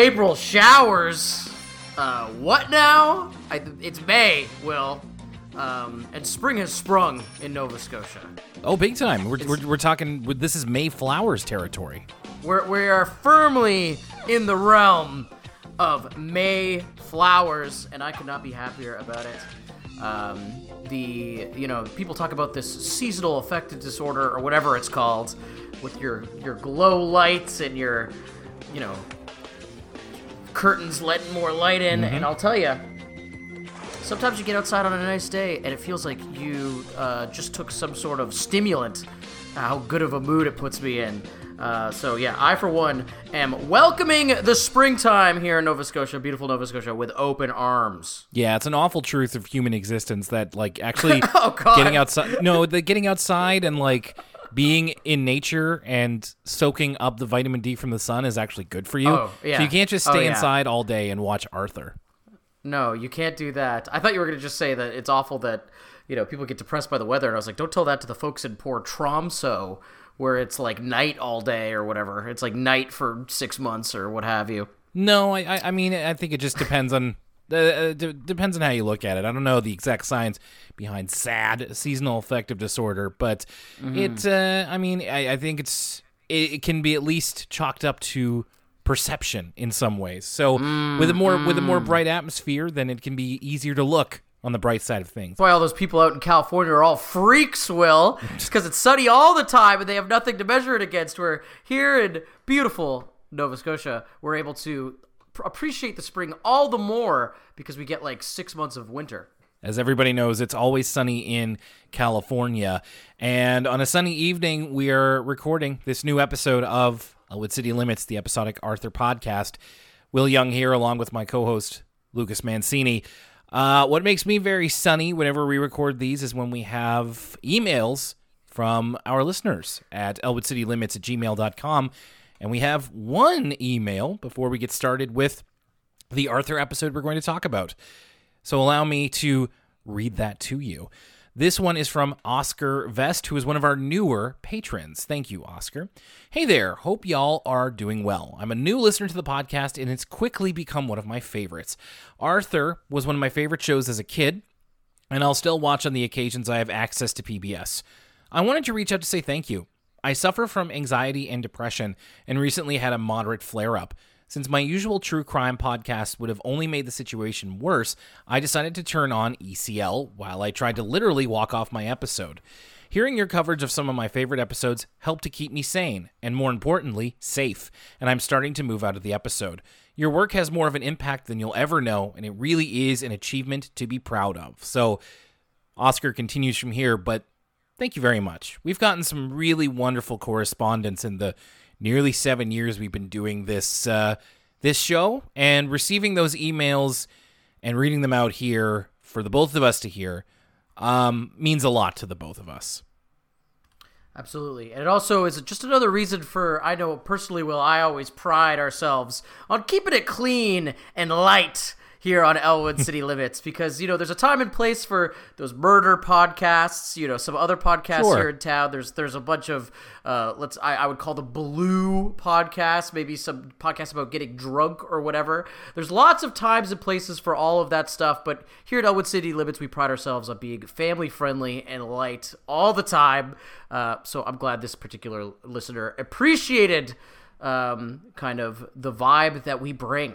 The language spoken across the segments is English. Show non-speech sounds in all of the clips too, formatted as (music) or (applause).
April showers. Uh, what now? I, it's May, Will. Um, and spring has sprung in Nova Scotia. Oh, big time. We're, we're, we're talking, this is May flowers territory. We're, we are firmly in the realm of May flowers, and I could not be happier about it. Um, the you know people talk about this seasonal affective disorder or whatever it's called, with your your glow lights and your you know curtains letting more light in, and I'll tell you. Sometimes you get outside on a nice day and it feels like you uh, just took some sort of stimulant. How good of a mood it puts me in. Uh, so yeah, I for one am welcoming the springtime here in Nova Scotia, beautiful Nova Scotia, with open arms. Yeah, it's an awful truth of human existence that like actually (laughs) Oh, getting outside no, the getting outside and like being in nature and soaking up the vitamin D from the sun is actually good for you. Oh, yeah. So you can't just Oh, stay yeah. inside all day and watch Arthur. No, you can't do that. I thought you were going to just say that it's awful that, you know, people get depressed by the weather. And I was like, don't tell that to the folks in poor Tromso, where it's like night all day or whatever. It's like night for six months or what have you. No, I I, I mean I think it just depends on uh, d- depends on how you look at it. I don't know the exact science behind SAD, seasonal affective disorder, but it. Uh, I mean, I, I think it's it, it can be at least chalked up to perception in some ways. So with a more with a more bright atmosphere, then it can be easier to look on the bright side of things. That's why all those people out in California are all freaks, Will. Just because it's sunny all the time and they have nothing to measure it against. Where here in beautiful Nova Scotia, we're able to appreciate the spring all the more because we get like six months of winter. As everybody knows, it's always sunny in California. And on a sunny evening, we are recording this new episode of Elwood City Limits, the episodic Arthur podcast. Will Young here, along with my co host, Lucas Mancini. Uh, what makes me very sunny whenever we record these is when we have emails from our listeners at elwoodcitylimits at gmail.com. And we have one email before we get started with the Arthur episode we're going to talk about. So allow me to read that to you. This one is from Oscar Vest, who is one of our newer patrons. Thank you, Oscar. Hey there. Hope y'all are doing well. I'm a new listener to the podcast, and it's quickly become one of my favorites. Arthur was one of my favorite shows as a kid, and I'll still watch on the occasions I have access to PBS. I wanted to reach out to say thank you. I suffer from anxiety and depression and recently had a moderate flare up. Since my usual true crime podcast would have only made the situation worse, I decided to turn on ECL while I tried to literally walk off my episode. Hearing your coverage of some of my favorite episodes helped to keep me sane, and more importantly, safe, and I'm starting to move out of the episode. Your work has more of an impact than you'll ever know, and it really is an achievement to be proud of. So, Oscar continues from here, but thank you very much. We've gotten some really wonderful correspondence in the nearly seven years we've been doing this uh, this show, and receiving those emails and reading them out here for the both of us to hear um, means a lot to the both of us. Absolutely. And it also is just another reason for, I know personally, Will, I always pride ourselves on keeping it clean and light here on Elwood City (laughs) Limits because, you know, there's a time and place for those murder podcasts, you know, some other podcasts Sure. here in town. There's there's a bunch of, uh, let's, I, I would call the blue podcasts, maybe some podcasts about getting drunk or whatever. There's lots of times and places for all of that stuff, but here at Elwood City Limits, we pride ourselves on being family friendly and light all the time. Uh, so I'm glad this particular listener appreciated um, kind of the vibe that we bring.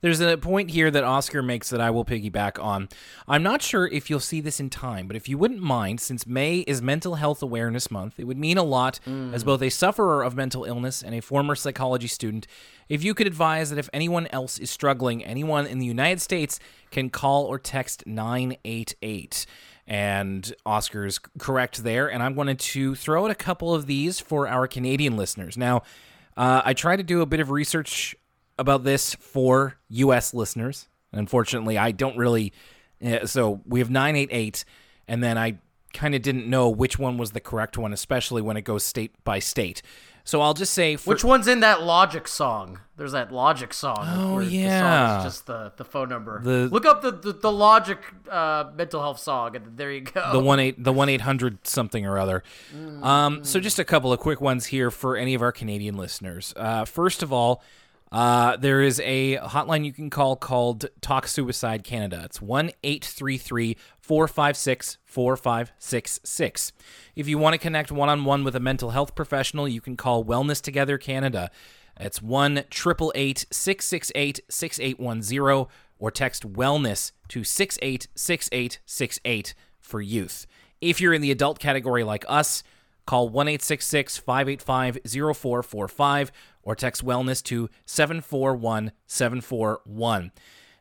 There's a point here that Oscar makes that I will piggyback on. I'm not sure if you'll see this in time, but if you wouldn't mind, since May is Mental Health Awareness Month, it would mean a lot as both a sufferer of mental illness and a former psychology student if you could advise that if anyone else is struggling, anyone in the United States can call or text 988. And Oscar's correct there, and I'm going to throw out a couple of these for our Canadian listeners. Now, uh, I tried to do a bit of research about this for U.S. listeners. Unfortunately, I don't really. Uh, so we have 988, and then I kind of didn't know which one was the correct one, especially when it goes state by state. So I'll just say for, Which one's in that Logic song? There's that Logic song. Oh, The yeah. song is just the, the phone number. The- Look up the, the, the Logic uh, mental health song, and there you go. the one eight the one eight hundred something or other. Um, so just a couple of quick ones here for any of our Canadian listeners. Uh, first of all, Uh, there is a hotline you can call called Talk Suicide Canada. It's 1 833 456 4566. If you want to connect one on one with a mental health professional, you can call Wellness Together Canada. It's 1 888 668 6810 or text wellness to 686868 for youth. If you're in the adult category like us, call 1 585 0445 or text wellness to 741 741.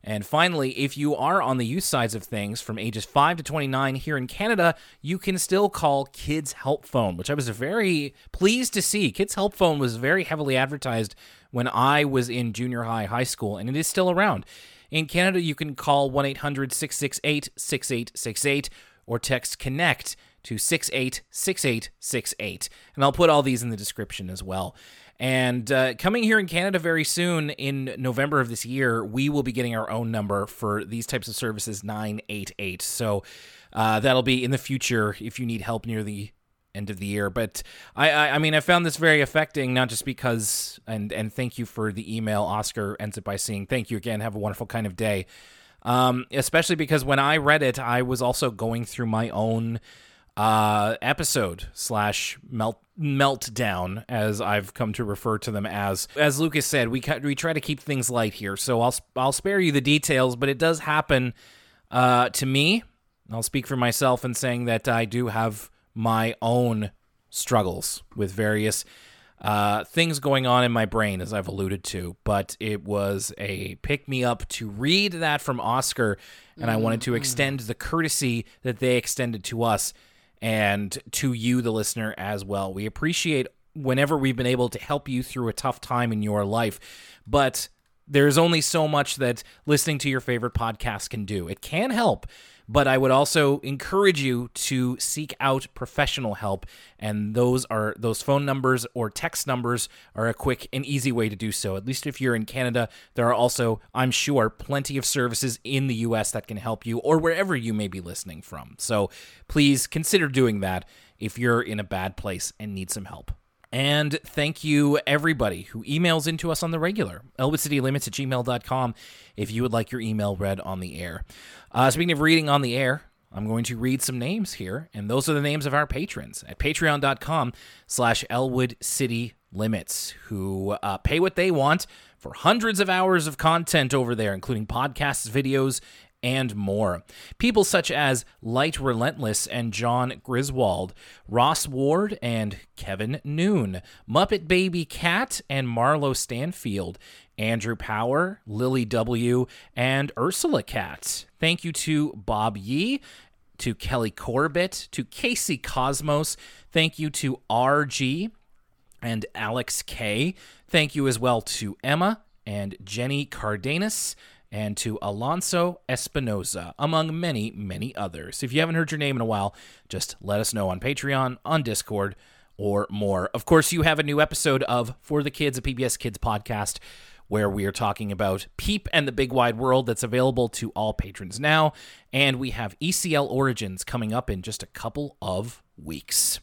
And finally, if you are on the youth sides of things from ages 5 to 29 here in Canada, you can still call Kids Help Phone, which I was very pleased to see. Kids Help Phone was very heavily advertised when I was in junior high, high school, and it is still around. In Canada, you can call 1 800 668 6868 or text Connect to 686868. And I'll put all these in the description as well. And uh, coming here in Canada very soon in November of this year, we will be getting our own number for these types of services 988. So uh, that'll be in the future if you need help near the end of the year. But I, I, I mean, I found this very affecting, not just because, and and thank you for the email. Oscar ends it by saying, "Thank you again. Have a wonderful kind of day." Um, especially because when I read it, I was also going through my own uh, episode slash melt meltdown, as I've come to refer to them as. As Lucas said, we we try to keep things light here, so I'll I'll spare you the details, but it does happen uh, to me. I'll speak for myself in saying that I do have my own struggles with various uh, things going on in my brain, as I've alluded to. But it was a pick me up to read that from Oscar, and I wanted to extend the courtesy that they extended to us and to you, the listener, as well. We appreciate whenever we've been able to help you through a tough time in your life, but there's only so much that listening to your favorite podcast can do. It can help, but I would also encourage you to seek out professional help and those are those phone numbers or text numbers are a quick and easy way to do so. At least if you're in Canada, there are also, I'm sure, plenty of services in the US that can help you or wherever you may be listening from. So, please consider doing that if you're in a bad place and need some help. And thank you, everybody who emails into us on the regular. ElwoodCityLimits at gmail.com if you would like your email read on the air. Uh, speaking of reading on the air, I'm going to read some names here, and those are the names of our patrons at patreon.com slash Elwood City Limits, who uh, pay what they want for hundreds of hours of content over there, including podcasts, videos, and more. People such as Light Relentless and John Griswold, Ross Ward and Kevin Noon, Muppet Baby Cat and Marlo Stanfield, Andrew Power, Lily W, and Ursula Cat. Thank you to Bob Yee, to Kelly Corbett, to Casey Cosmos. Thank you to RG and Alex K. Thank you as well to Emma and Jenny Cardenas and to Alonso Espinoza, among many, many others. If you haven't heard your name in a while, just let us know on Patreon, on Discord, or more. Of course, you have a new episode of For the Kids, a PBS Kids podcast, where we are talking about Peep and the Big Wide World that's available to all patrons now. And we have ECL Origins coming up in just a couple of weeks.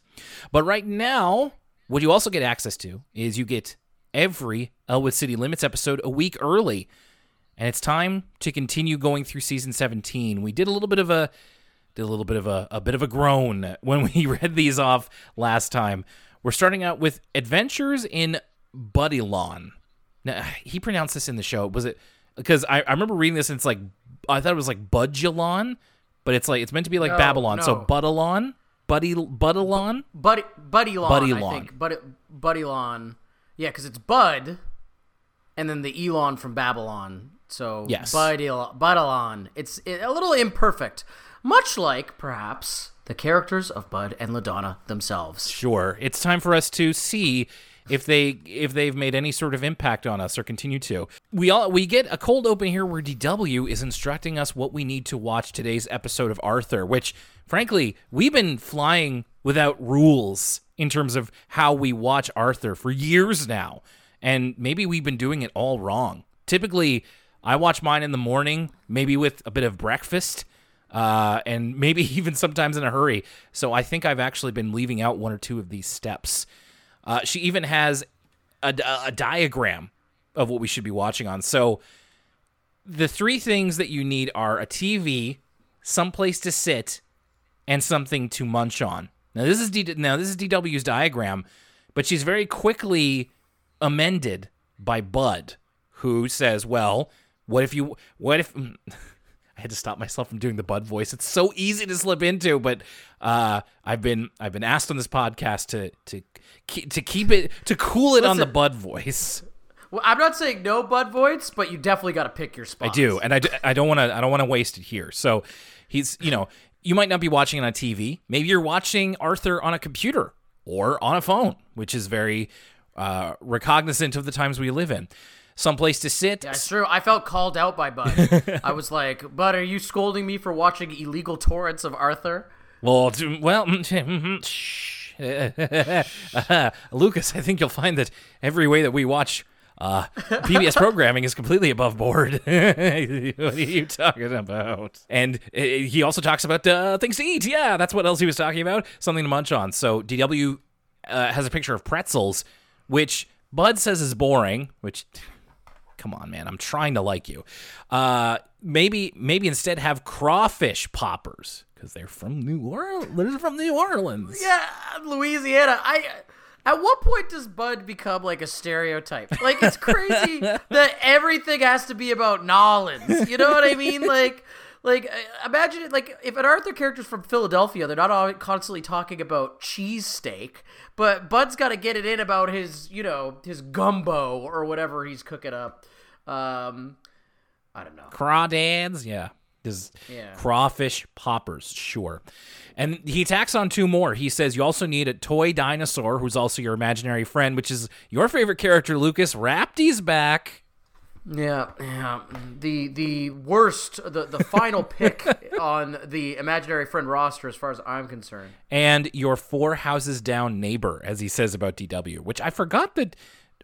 But right now, what you also get access to is you get every Elwood City Limits episode a week early. And it's time to continue going through season 17. We did a little bit of a did a little bit of a, a bit of a groan (laughs) when we read these off last time. We're starting out with Adventures in Budylon. Now, he pronounced this in the show. Was it because I, I remember reading this and it's like I thought it was like Budgelon, but it's like it's meant to be like No, Babylon. So no. Buddylon, Buddy Buddylon. Buddy Buddy Lawn, Buddy I think. Buddy Buddy Lawn. Yeah, because it's Bud, and then the Elon from Babylon. So Yes. Budalon. It's a little imperfect, much like perhaps the characters of Bud and Ladonna themselves. Sure, it's time for us to see if they if they've made any sort of impact on us or continue to. We all we get a cold open here where DW is instructing us what we need to watch today's episode of Arthur, which frankly, we've been flying without rules in terms of how we watch Arthur for years now. And maybe we've been doing it all wrong. Typically, I watch mine in the morning, maybe with a bit of breakfast uh, and (laughs) maybe even sometimes in a hurry. So I think I've actually been leaving out one or two of these steps. Uh, she even has a, a diagram of what we should be watching on. So the three things that you need are a TV, someplace to sit, and something to munch on. Now this is D- now this is DW's diagram, but she's very quickly amended by Bud, who says, "Well, what if you what if (laughs) I had to stop myself from doing the Bud voice. It's so easy to slip into, but uh, I've been I've been asked on this podcast to to to keep it to cool it Listen, on the Bud voice. Well, I'm not saying no Bud voice, but you definitely got to pick your spot. I do, and I, I don't want to I don't want to waste it here. So he's you know you might not be watching it on TV. Maybe you're watching Arthur on a computer or on a phone, which is very uh, recognizant of the times we live in someplace to sit. That's true. I felt called out by Bud. (laughs) I was like, Bud, are you scolding me for watching illegal torrents of Arthur? Well, well, (laughs) Lucas, I think you'll find that every way that we watch uh, (laughs) PBS programming is completely above board. what are you talking about? And uh, he also talks about uh, things to eat. Yeah, that's what else he was talking about. Something to munch on. So DW uh, has a picture of pretzels, which Bud says is boring, which come on, man. I'm trying to like you. Uh, maybe maybe instead have crawfish poppers because they're from New Orleans. They're from New Orleans. Yeah, Louisiana. I. At what point does Bud become like a stereotype? Like it's crazy (laughs) that everything has to be about Nawlins. You know what I mean? (laughs) Like, like uh, imagine it. Like if an Arthur character's from Philadelphia, they're not constantly talking about cheesesteak, but Bud's got to get it in about his, you know, his gumbo or whatever he's cooking up. Um, I don't know. Crawdads, yeah. Does yeah. crawfish poppers, sure. And he tacks on two more. He says you also need a toy dinosaur who's also your imaginary friend, which is your favorite character, Lucas. Rapti's back. Yeah, yeah. The the worst, the the final (laughs) pick on the imaginary friend roster, as far as I'm concerned. And your four houses down neighbor, as he says about DW, which I forgot that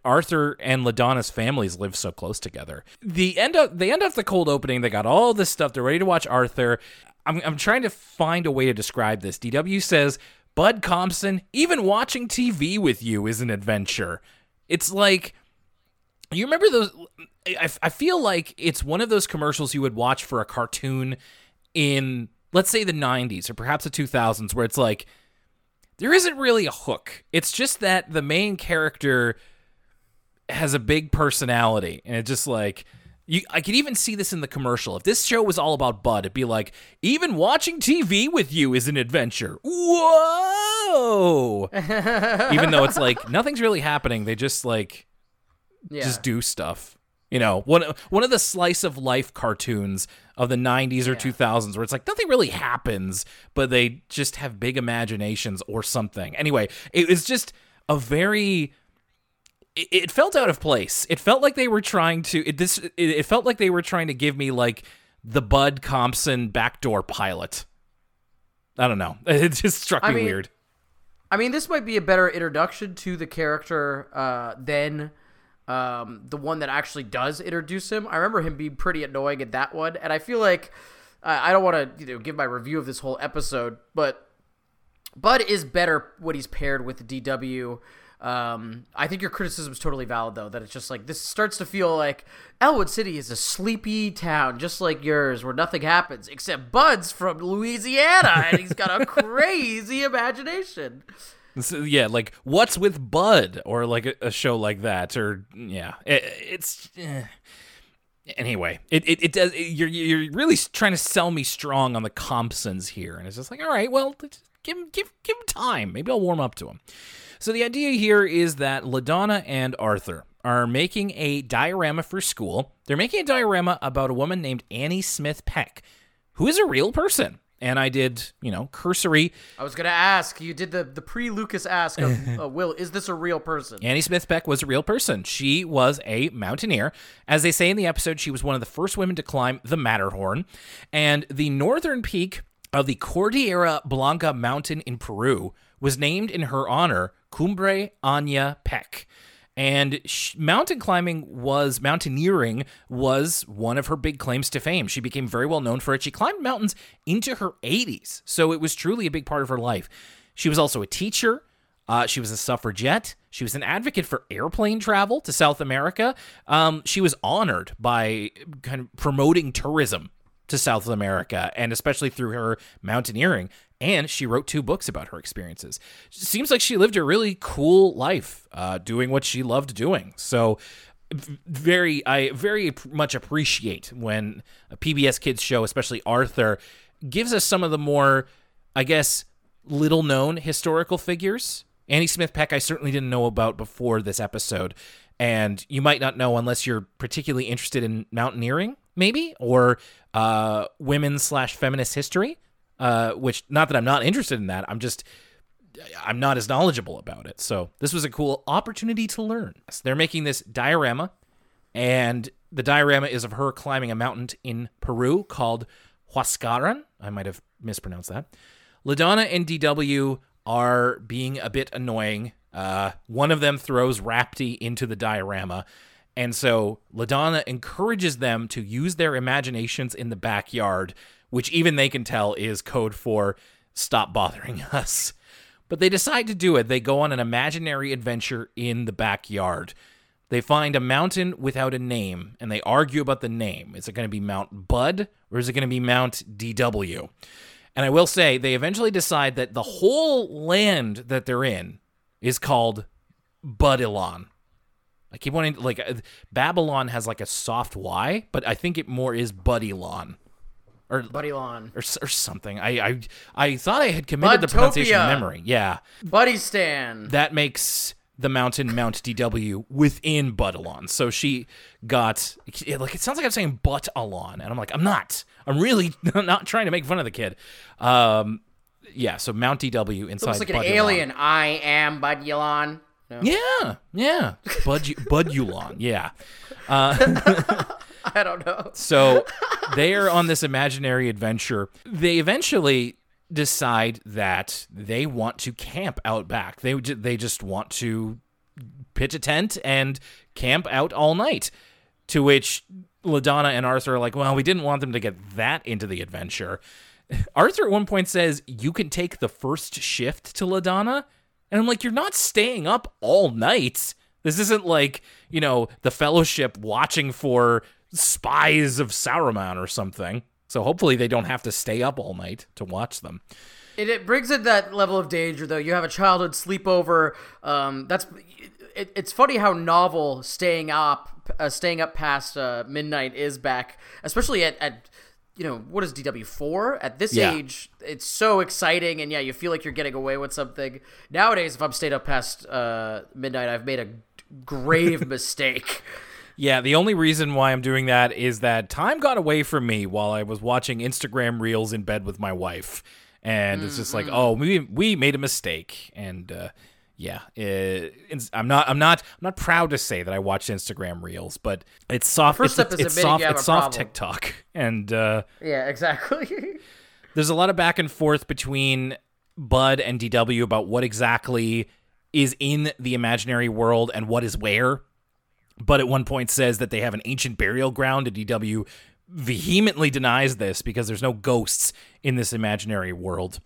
Arthur and LaDonna's families live so close together. The end they end up the cold opening. They got all this stuff. They're ready to watch Arthur. I'm I'm trying to find a way to describe this. DW says, Bud Compson, even watching TV with you is an adventure. It's like you remember those I, I feel like it's one of those commercials you would watch for a cartoon in let's say the 90s or perhaps the 2000s where it's like there isn't really a hook. It's just that the main character has a big personality, and it's just like. You, I could even see this in the commercial. If this show was all about Bud, it'd be like, even watching TV with you is an adventure. Whoa! (laughs) even though it's like nothing's really happening, they just like yeah. just do stuff. You know, one one of the slice of life cartoons of the 90s or yeah. 2000s where it's like nothing really happens, but they just have big imaginations or something. Anyway, it was just a very it, it felt out of place. It felt like they were trying to it, this. It, it felt like they were trying to give me like the Bud Compson backdoor pilot. I don't know. (laughs) It just struck me mean, weird. I mean, this might be a better introduction to the character uh, than um, the one that actually does introduce him. I remember him being pretty annoying at that one, and I feel like uh, I don't want to you know give my review of this whole episode, but Bud is better when he's paired with DW. Um, I think your criticism is totally valid, though, that it's just like this starts to feel like Elwood City is a sleepy town, just like yours, where nothing happens except Bud's from Louisiana and he's got a (laughs) crazy imagination. So, yeah, like what's with Bud, or like a, a show like that, or yeah, it, it's. Eh. Anyway, it, it, it does. It, you're you're really trying to sell me strong on the Compsons here, and it's just like, all right, well, give him give give him time. Maybe I'll warm up to him. So the idea here is that LaDonna and Arthur are making a diorama for school. They're making a diorama about a woman named Annie Smith Peck, who is a real person. And I did, you know, cursory. I was gonna ask. You did the the pre Lucas ask of (laughs) uh, Will. Is this a real person? Annie Smith Peck was a real person. She was a mountaineer, as they say in the episode. She was one of the first women to climb the Matterhorn, and the northern peak of the Cordillera Blanca mountain in Peru was named in her honor Cumbre Aña Peck. And sh- mountain climbing was, mountaineering was one of her big claims to fame. She became very well known for it. She climbed mountains into her 80s, so it was truly a big part of her life. She was also a teacher. Uh, she was a suffragette. She was an advocate for airplane travel to South America. Um, she was honored by kind of promoting tourism to South America, and especially through her mountaineering. And she wrote two books about her experiences. Seems like she lived a really cool life, uh, doing what she loved doing. So, very, I very much appreciate when a PBS Kids show, especially Arthur, gives us some of the more, I guess, little known historical figures. Annie Smith Peck, I certainly didn't know about before this episode. And you might not know unless you're particularly interested in mountaineering, maybe, or uh, women slash feminist history. Uh, which, not that I'm not interested in that, I'm just, I'm not as knowledgeable about it. So this was a cool opportunity to learn. So they're making this diorama, and the diorama is of her climbing a mountain in Peru called Huascaran. I might have mispronounced that. LaDonna and DW are being a bit annoying. Uh, one of them throws Rapti into the diorama. And so LaDonna encourages them to use their imaginations in the backyard, which even they can tell is code for stop bothering (laughs) us. But they decide to do it. They go on an imaginary adventure in the backyard. They find a mountain without a name and they argue about the name. Is it going to be Mount Bud or is it going to be Mount DW? And I will say, they eventually decide that the whole land that they're in is called Budylon. I keep wanting like uh, Babylon has like a soft Y, but I think it more is Budilon or Buddy Lawn. or, or something. I, I I thought I had committed the pronunciation to memory. Yeah, Buddy Stan. that makes the mountain Mount DW within Budalon. So she got it, like it sounds like I'm saying but alon, and I'm like I'm not. I'm really (laughs) not trying to make fun of the kid. Um, yeah. So Mount DW inside. Looks like an alien. I am Buddy Lawn. No. Yeah, yeah, Bud Budulon, yeah. (laughs) (laughs) (laughs) I don't know. So they are on this imaginary adventure. They eventually decide that they want to camp out back. They they just want to pitch a tent and camp out all night. To which LaDonna and Arthur are like, "Well, we didn't want them to get that into the adventure." Arthur at one point says, "You can take the first shift to LaDonna," and I'm like, "You're not staying up all night. This isn't like you know the Fellowship watching for spies of Saruman or something." So hopefully they don't have to stay up all night to watch them. It, it brings it that level of danger, though. You have a childhood sleepover. Um, that's it, it's funny how novel staying up, uh, staying up past uh, midnight is back, especially at, at you know what is DW four at this Yeah. age. It's so exciting, and yeah, you feel like you're getting away with something. Nowadays, if I'm stayed up past uh, midnight, I've made a grave (laughs) mistake. Yeah, the only reason why I'm doing that is that time got away from me while I was watching Instagram reels in bed with my wife, and it's just like, oh, we we made a mistake, and uh, yeah, uh, it's- I'm not I'm not I'm not proud to say that I watched Instagram reels, but it's soft. first it's, step is it's soft. It's soft problem. TikTok, and uh, yeah, exactly. (laughs) there's a lot of back and forth between Bud and DW about what exactly is in the imaginary world and what is where. Bud at one point says that they have an ancient burial ground, and DW vehemently denies this because there's no ghosts in this imaginary world.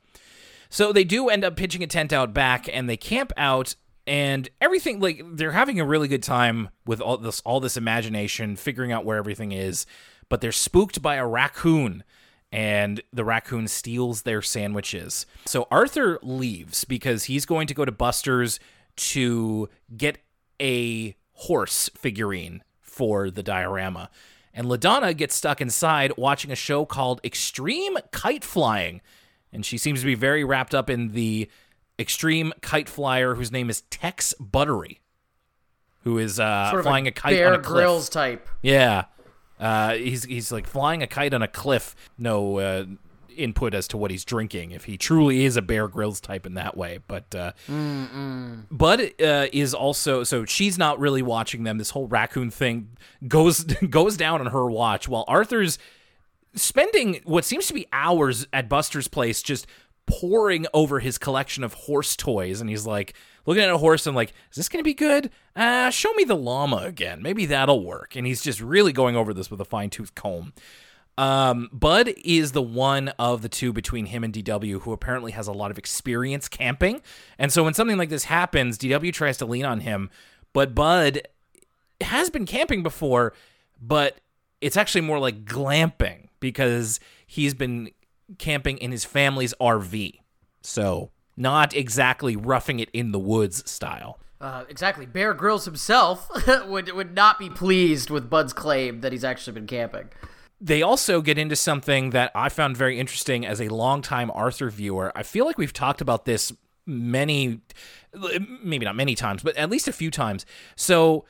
So they do end up pitching a tent out back and they camp out and everything like they're having a really good time with all this all this imagination figuring out where everything is, but they're spooked by a raccoon and the raccoon steals their sandwiches. So Arthur leaves because he's going to go to Buster's to get a horse figurine for the diorama. And LaDonna gets stuck inside watching a show called Extreme Kite Flying. And she seems to be very wrapped up in the extreme kite flyer whose name is Tex Buttery, who is uh, Sort of flying a, kite Bear on a cliff. Grylls type. Yeah. Uh, he's he's like flying a kite on a cliff. No uh, input as to what he's drinking. If he truly is a Bear Grylls type in that way, but uh, Bud uh, is also so she's not really watching them. This whole raccoon thing goes (laughs) goes down on her watch while Arthur's spending what seems to be hours at Buster's place just poring over his collection of horse toys. And he's like looking at a horse and like is this going to be good? Uh show me the llama again. Maybe that'll work. And he's just really going over this with a fine-tooth comb Um, Bud is the one of the two between him and DW who apparently has a lot of experience camping. And so when something like this happens, DW tries to lean on him, but Bud has been camping before, but it's actually more like glamping because he's been camping in his family's RV. So, not exactly roughing it in the woods style. Uh, exactly. Bear Grylls himself (laughs) would would not be pleased with Bud's claim that he's actually been camping. They also get into something that I found very interesting as a longtime Arthur viewer. I feel like we've talked about this many, maybe not many times, but at least a few times. So,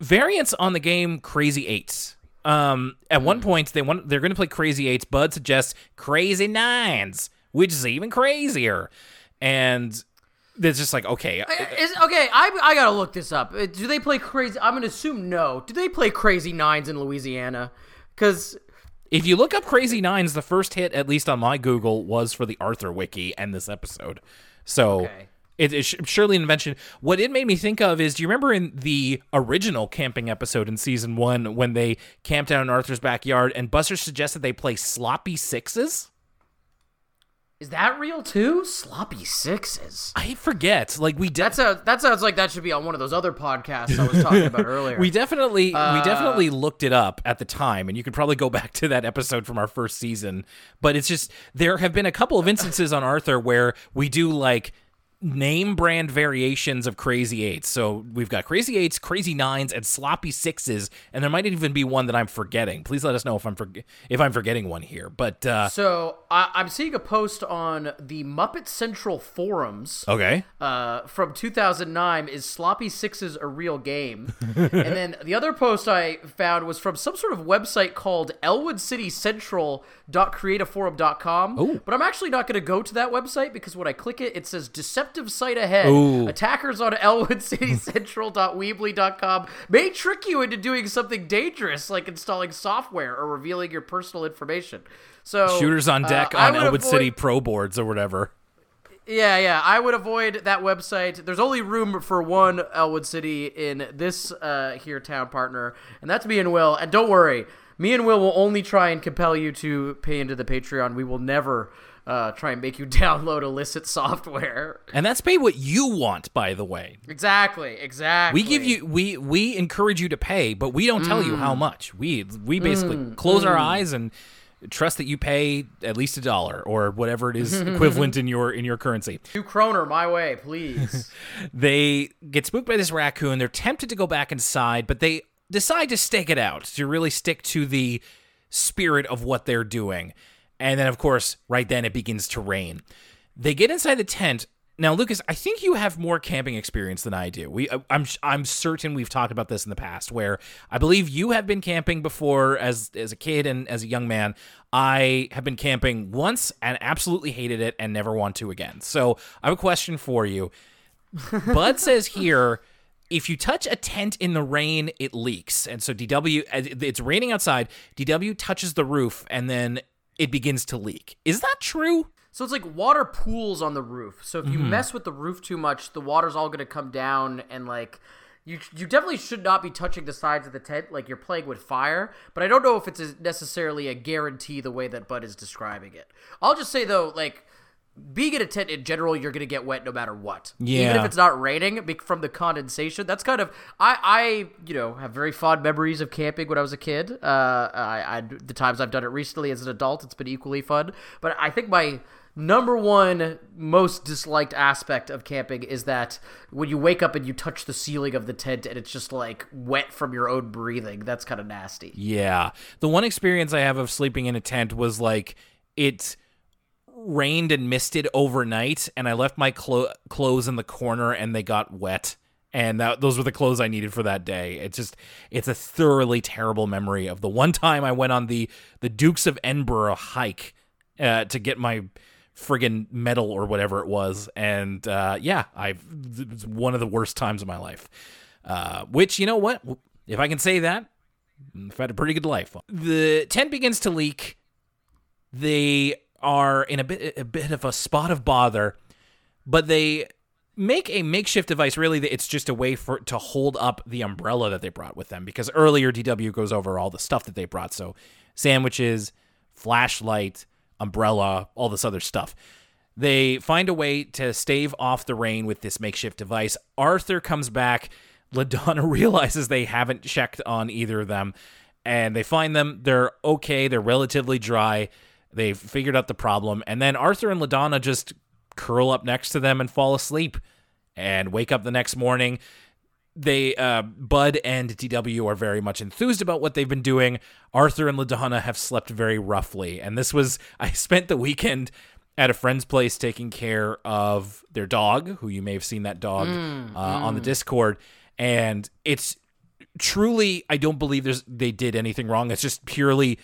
variants on the game Crazy Eights. Um, at one point, they want they're going to play Crazy Eights. Bud suggests Crazy Nines, which is even crazier, and it's just like okay, Is, okay, I, I gotta look this up. Uh, Do they play crazy? I'm gonna assume no. Do they play Crazy Nines in Louisiana? Because If you look up Crazy Nines, the first hit, at least on my Google, was for the Arthur Wiki and this episode. So Okay. it is surely an invention. What it made me think of is do you remember in the original camping episode in season one when they camped out in Arthur's backyard and Buster suggested they play sloppy sixes? Is that real too? Sloppy sixes. I forget. Like we de- That sounds that sounds like that should be on one of those other podcasts I was talking about (laughs) earlier. we definitely Uh, we definitely looked it up at the time and you could probably go (laughs) back to that episode from our first season but it's just there have been a couple of instances on arthur where we do like name brand variations of crazy eights so we've got crazy eights crazy nines and sloppy sixes and there might even be one that i'm forgetting please let us know if i'm forg if i'm forgetting one here but uh so I, I'm seeing a post on the Muppet Central forums. okay uh, from 2009 is Sloppy Sixes a real game? (laughs) and then the other post I found was from some sort of website called elwoodcitycentral.creativeforum.com. Ooh. But I'm actually not going to go to that website because when I click it, it says deceptive site ahead. Ooh. Attackers on Elwood City (laughs) elwoodcitycentral.weebly.com may trick you into doing something dangerous like installing software or revealing your personal information. So shooters on uh, deck I on elwood avoid- city pro boards or whatever yeah, yeah. I would avoid that website. There's only room for one Elwood City in this uh, here town partner, and that's me and Will. And don't worry, me and Will will only try and compel you to pay into the Patreon. We will never uh, try and make you (laughs) download illicit software. and that's pay what you want by the way Exactly, exactly. We give you we we encourage you to pay, but we don't tell you how Mm. much. We we basically close our eyes and trust that you pay at least a dollar or whatever it is (laughs) equivalent in your in your currency. two kroner my way, please. (laughs) They get spooked by this raccoon. They're tempted to go back inside, but they decide to stake it out to really stick to the spirit of what they're doing. And then, of course, right then it begins to rain. They get inside the tent. Now, Lucas, I think you have more camping experience than I do. We, uh, I'm, I'm certain we've talked about this in the past, where I believe you have been camping before as as a kid and as a young man. I have been camping once and absolutely hated it and never want to again. So I have a question for you. Bud says here, if you touch a tent in the rain, it leaks. And so DW, uh, it's raining outside. DW touches the roof and then it begins to leak. Is that true? So it's like water pools on the roof. So if you Mm-hmm. mess with the roof too much, the water's all going to come down and like you you definitely should not be touching the sides of the tent like you're playing with fire, but I don't know if it's a- necessarily a guarantee the way that Bud is describing it. I'll just say though like being in a tent in general, you're gonna get wet no matter what. Yeah. Even if it's not raining from the condensation. That's kind of I I you know have very fond memories of camping when I was a kid. Uh, I, I the times I've done it recently as an adult, it's been equally fun. But I think my number one most disliked aspect of camping is that when you wake up and you touch the ceiling of the tent and it's just like wet from your own breathing. That's kind of nasty. Yeah. The one experience I have of sleeping in a tent was like it rained and misted overnight, and I left my clo- clothes in the corner and they got wet. And that, those were the clothes I needed for that day. It's just, it's a thoroughly terrible memory of the one time I went on the the Dukes of Edinburgh hike uh, to get my friggin' medal or whatever it was. And uh, yeah, I've it's one of the worst times of my life. Uh, which you know what? If I can say that, I've had a pretty good life. The tent begins to leak. They are in a bit a bit of a spot of bother, but they make a makeshift device. Really, it's just a way for to hold up the umbrella that they brought with them. Because earlier, DW goes over all the stuff that they brought. So, sandwiches, flashlight, umbrella, all this other stuff. They find a way to stave off the rain with this makeshift device. Arthur comes back. LaDonna (laughs) realizes they haven't checked on either of them, and they find them. They're okay. They're relatively dry. They've figured out the problem, and then Arthur and LaDonna just curl up next to them and fall asleep, and wake up the next morning. They, uh, Bud and DW are very much enthused about what they've been doing. Arthur and LaDonna have slept very roughly, and this was (laughs) I spent the weekend at a friend's place taking care of their dog, who you may have seen that dog uh, on the Discord, and it's truly I don't believe there's they did anything wrong. It's just purely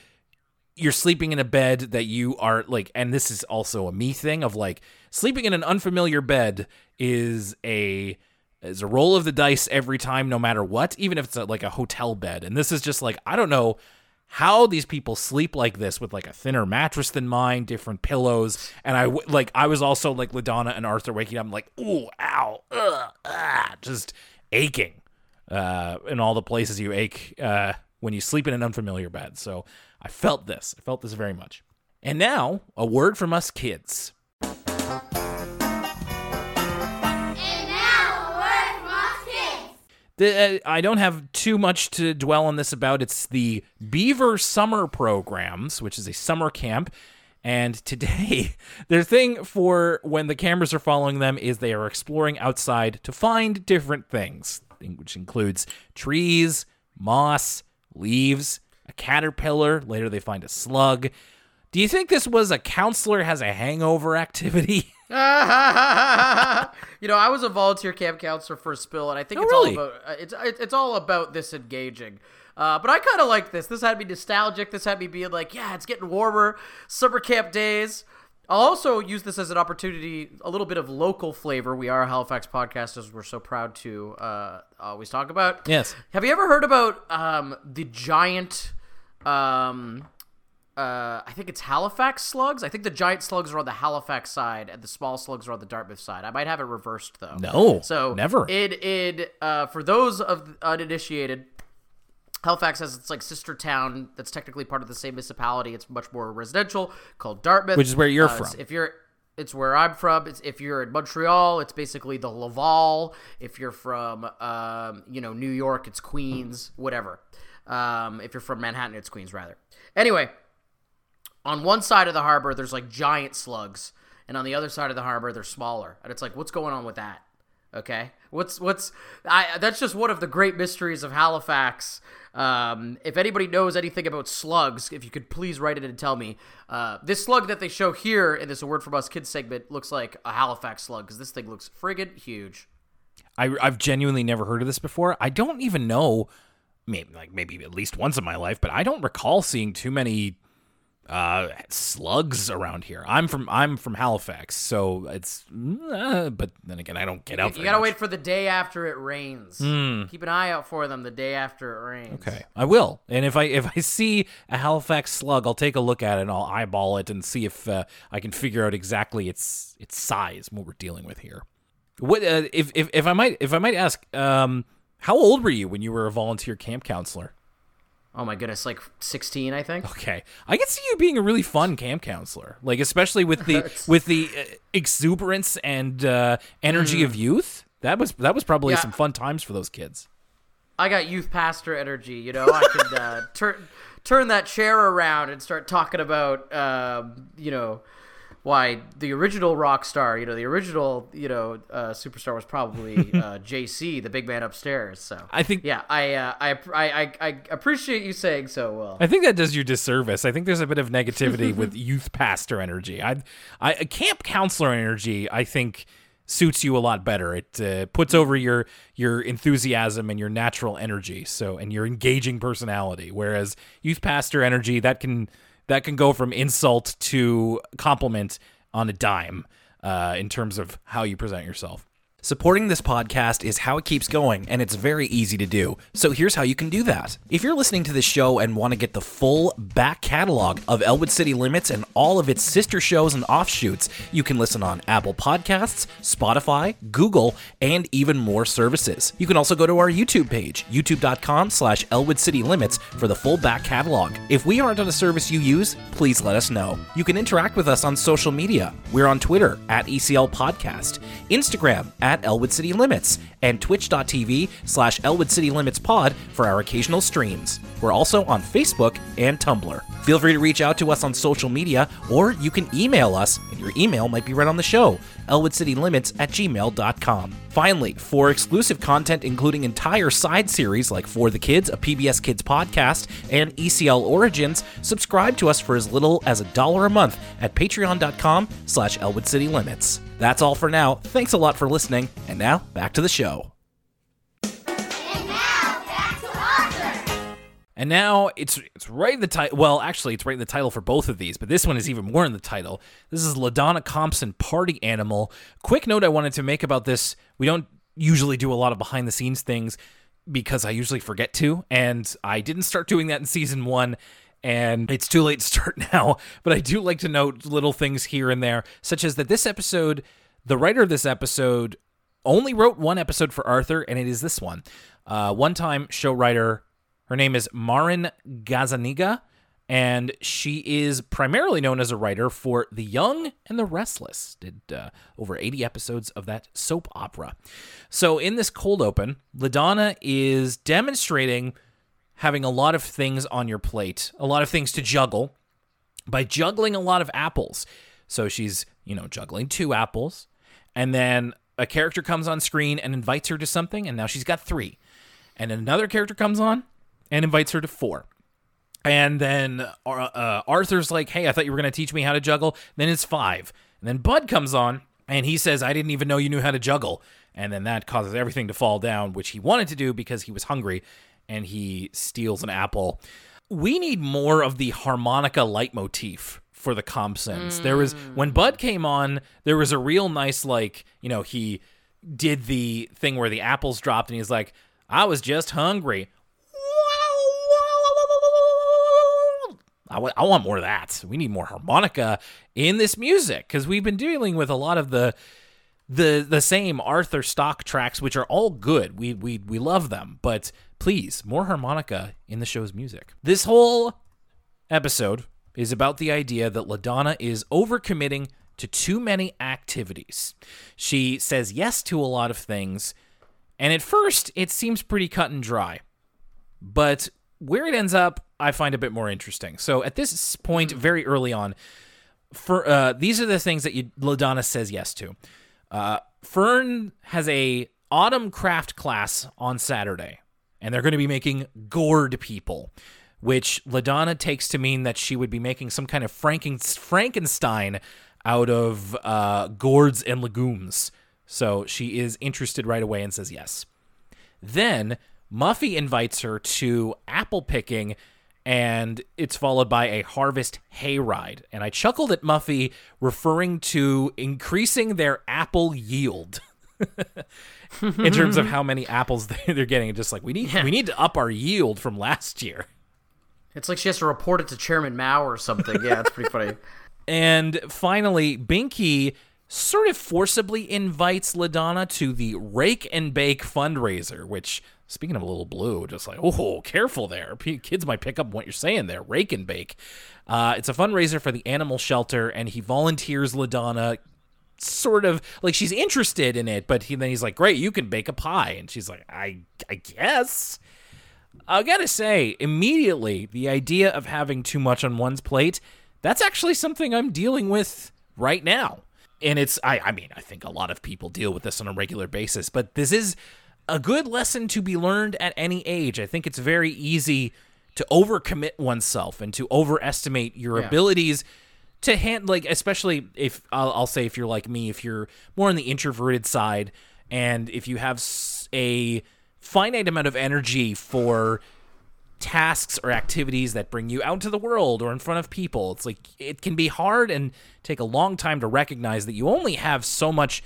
you're sleeping in a bed that you are like and this is also a me thing of like sleeping in an unfamiliar bed is a is a roll of the dice every time no matter what even if it's a, like a hotel bed. And this is just like I don't know how these people sleep like this with like a thinner mattress than mine, different pillows, and I like I was also like Ladonna and Arthur waking up I'm like ooh ow ugh, ah, just aching uh, in all the places you ache uh, when you sleep in an unfamiliar bed. So I felt this. I felt this very much. And now a word from us kids. And now, a word from us kids. The, uh, I don't have too much to dwell on this about. It's the Beaver Summer Programs, which is a summer camp. And today, (laughs) their thing for when the cameras are following them is they are exploring outside to find different things, which includes trees, moss, leaves, a caterpillar. Later, they find a slug. Do you think this was a counselor has a hangover (laughs) activity? (laughs) you know, I was a volunteer camp counselor for a Spill, and I think Oh, it's really? all about uh, it's it's all about this engaging. Uh, but I kind of like this. This had me nostalgic. This had me being like, yeah, it's getting warmer. Summer camp days. I'll also use this as an opportunity, a little bit of local flavor. We are a Halifax podcast, as we're so proud to uh, always talk about. Yes. Have you ever heard about um, the giant? Um, uh, I think it's Halifax slugs. I think the giant slugs are on the Halifax side, and the small slugs are on the Dartmouth side. I might have it reversed though. No, so never. It it uh, for those of uninitiated. Halifax has its like sister town that's technically part of the same municipality. It's much more residential called Dartmouth, Which is where you're Uh, from. If you're, it's where I'm from. It's if you're in Montreal, it's basically the Laval. If you're from, um, you know, New York, it's Queens, whatever. Um, if you're from Manhattan, it's Queens, rather. Anyway, on one side of the harbor, there's like giant slugs, and on the other side of the harbor, they're smaller. And it's like, what's going on with that? Okay, what's what's I? That's just one of the great mysteries of Halifax. Um, if anybody knows anything about slugs, if you could please write it and tell me. Uh, this slug that they show here in this "A Word from Us" kids segment looks like a Halifax slug because this thing looks friggin' huge. I, I've genuinely never heard of this before. I don't even know, maybe like maybe at least once in my life, but I don't recall seeing too many uh, slugs around here. I'm from I'm from Halifax, so it's. Uh, but then again, I don't get out. You gotta much. wait for the day after it rains. Keep an eye out for them the day after it rains. Okay, I will. And if I if I see a Halifax slug, I'll take a look at it and I'll eyeball it and see if uh, I can figure out exactly its its size, and what we're dealing with here. What uh, if, if if I might if I might ask, um, how old were you when you were a volunteer camp counselor? Oh my goodness, like 16, I think. Okay, I can see you being a really fun camp counselor, like especially with the (laughs) with the uh, exuberance and uh, energy of youth. That was that was probably Yeah. some fun times for those kids. I got youth pastor energy. You know, I could uh, (laughs) turn turn that chair around and start talking about, um, you know, why the original rock star, you know, the original, you know, uh, superstar was probably (laughs) uh, JC, the big man upstairs. So I think yeah, I, uh, I, I, I, I appreciate you saying so well. I think that does you disservice. I think there's a bit of negativity with (laughs) youth pastor energy. I, I camp counselor energy. I think suits you a lot better. It uh, puts over your your enthusiasm and your natural energy. So and your engaging personality. Whereas youth pastor energy that can that can go from insult to compliment on a dime uh, in terms of how you present yourself. Supporting this podcast is how it keeps going, and it's very easy to do. So here's how you can do that. If you're listening to this show and want to get the full back catalog of Elwood City Limits and all of its sister shows and offshoots, you can listen on Apple Podcasts, Spotify, Google, and even more services. You can also go to our YouTube page, youtube.com slash Elwood City Limits for the full back catalog. If we aren't on a service you use, please let us know. You can interact with us on social media. We're on Twitter at ECL Podcast, Instagram at Elwood City Limits, and twitch.tv slash Elwood City Limits Pod for our occasional streams. We're also on Facebook and Tumblr. Feel free to reach out to us on social media, or you can email us, and your email might be read on the show, elwoodcitylimits at gmail.com. Finally, for exclusive content including entire side series like For the Kids, a PBS Kids podcast, and ECL Origins, subscribe to us for as little as a dollar a month at patreon.com slash Elwood City Limits. That's all for now. Thanks a lot for listening, and now back to the show. And now it's it's right in the title. Well, actually, it's right in the title for both of these, but this one is even more in the title. This is Ladonna Compson, Party Animal. Quick note I wanted to make about this: we don't usually do a lot of behind the scenes things because I usually forget to, and I didn't start doing that in season one. And it's too late to start (laughs) now, but I do like to note little things here and there, such as that this episode, the writer of this episode only wrote one episode for Arthur, and it is this one. Uh, one time show writer, her name is Marin Gazzaniga, and she is primarily known as a writer for The Young and the Restless. Did uh, over 80 episodes of that soap opera. So in this cold open, LaDonna is demonstrating having a lot of things on your plate, a lot of things to juggle by juggling a lot of apples. So she's, you know, juggling two apples, and then a character comes on screen and invites her to something, and now she's got three. And another character comes on and invites her to four. And then uh, uh, Arthur's like, hey, I thought you were going to teach me how to juggle. Then it's five. And then Bud comes on and he says, I didn't even know you knew how to juggle. And then that causes everything to fall down, which he wanted to do because he was hungry and he steals an apple. We need more of the harmonica leitmotif for the Compsons. There was when Bud came on, there was a real nice like, you know, he did the thing where the apples dropped and he's like, I was just hungry. I want more of that. We need more harmonica in this music because we've been dealing with a lot of the the the same Arthur stock tracks, which are all good. We we we love them, but please more harmonica in the show's music. This whole episode is about the idea that LaDonna is overcommitting to too many activities. She says yes to a lot of things, and at first it seems pretty cut and dry. But where it ends up, I find a bit more interesting. So at this point, very early on, for uh, these are the things that you, LaDonna says yes to. Uh, Fern has a autumn craft class on Saturday, and they're going to be making gourd people, which LaDonna takes to mean that she would be making some kind of Franken- Frankenstein out of uh, gourds and legumes. So she is interested right away and says yes. Then Muffy invites her to apple picking, and it's followed by a harvest hayride. And I chuckled at Muffy referring to increasing their apple yield. (laughs) in terms of how many apples (laughs) they- they're getting, just like we need, we need to up our yield from last year. It's like she has to report it to Chairman Mao or something. Yeah, it's pretty funny. (laughs) And finally, Binky sort of forcibly invites LaDonna to the Rake and Bake fundraiser, which, speaking of a little blue, just like, oh, careful there. P- Kids might pick up what you're saying there. Rake and Bake. Uh, it's a fundraiser for the animal shelter, and he volunteers LaDonna sort of like she's interested in it, but he, then he's like, great, you can bake a pie. And she's like, I, I guess. I gotta say, immediately, the idea of having too much on one's plate, that's actually something I'm dealing with right now. And it's, I, I mean, I think a lot of people deal with this on a regular basis, but this is a good lesson to be learned at any age. I think it's very easy to overcommit oneself and to overestimate your Yeah. abilities to hand like especially if I'll, I'll say if you're like me if you're more on the introverted side and if you have a finite amount of energy for tasks or activities that bring you out to the world or in front of people it's like it can be hard and take a long time to recognize that you only have so much